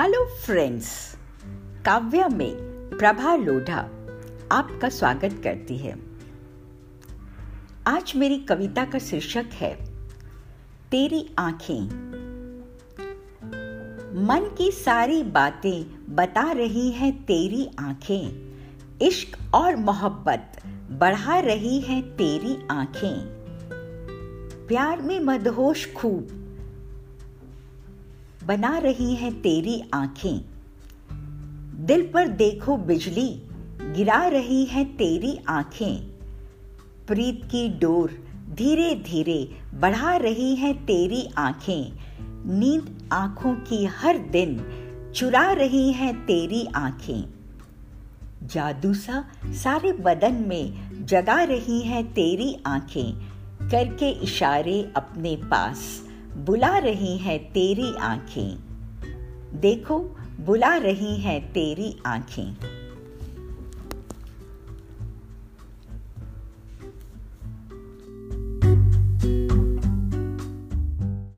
Hello friends Kavya में प्रभा लोढ़ा आपका स्वागत करती है। आज मेरी कविता का शीर्षक है, तेरी आँखें। मन की सारी बातें बता रही हैं तेरी आँखें। इश्क और मोहब्बत बढ़ा रही हैं तेरी आँखें। प्यार में मदहोश खूब बना रही हैं तेरी आँखें। दिल पर देखो बिजली, गिरा रही हैं तेरी आँखें। प्रीत की डोर धीरे धीरे बढ़ा रही हैं तेरी आँखें। नींद आँखों की हर दिन चुरा रही हैं तेरी आँखें। जादू सा सारे बदन में जगा रही हैं तेरी आँखें। करके इशारे अपने पास। बुला रही हैं तेरी आँखें। देखो बुला रही हैं तेरी आँखें।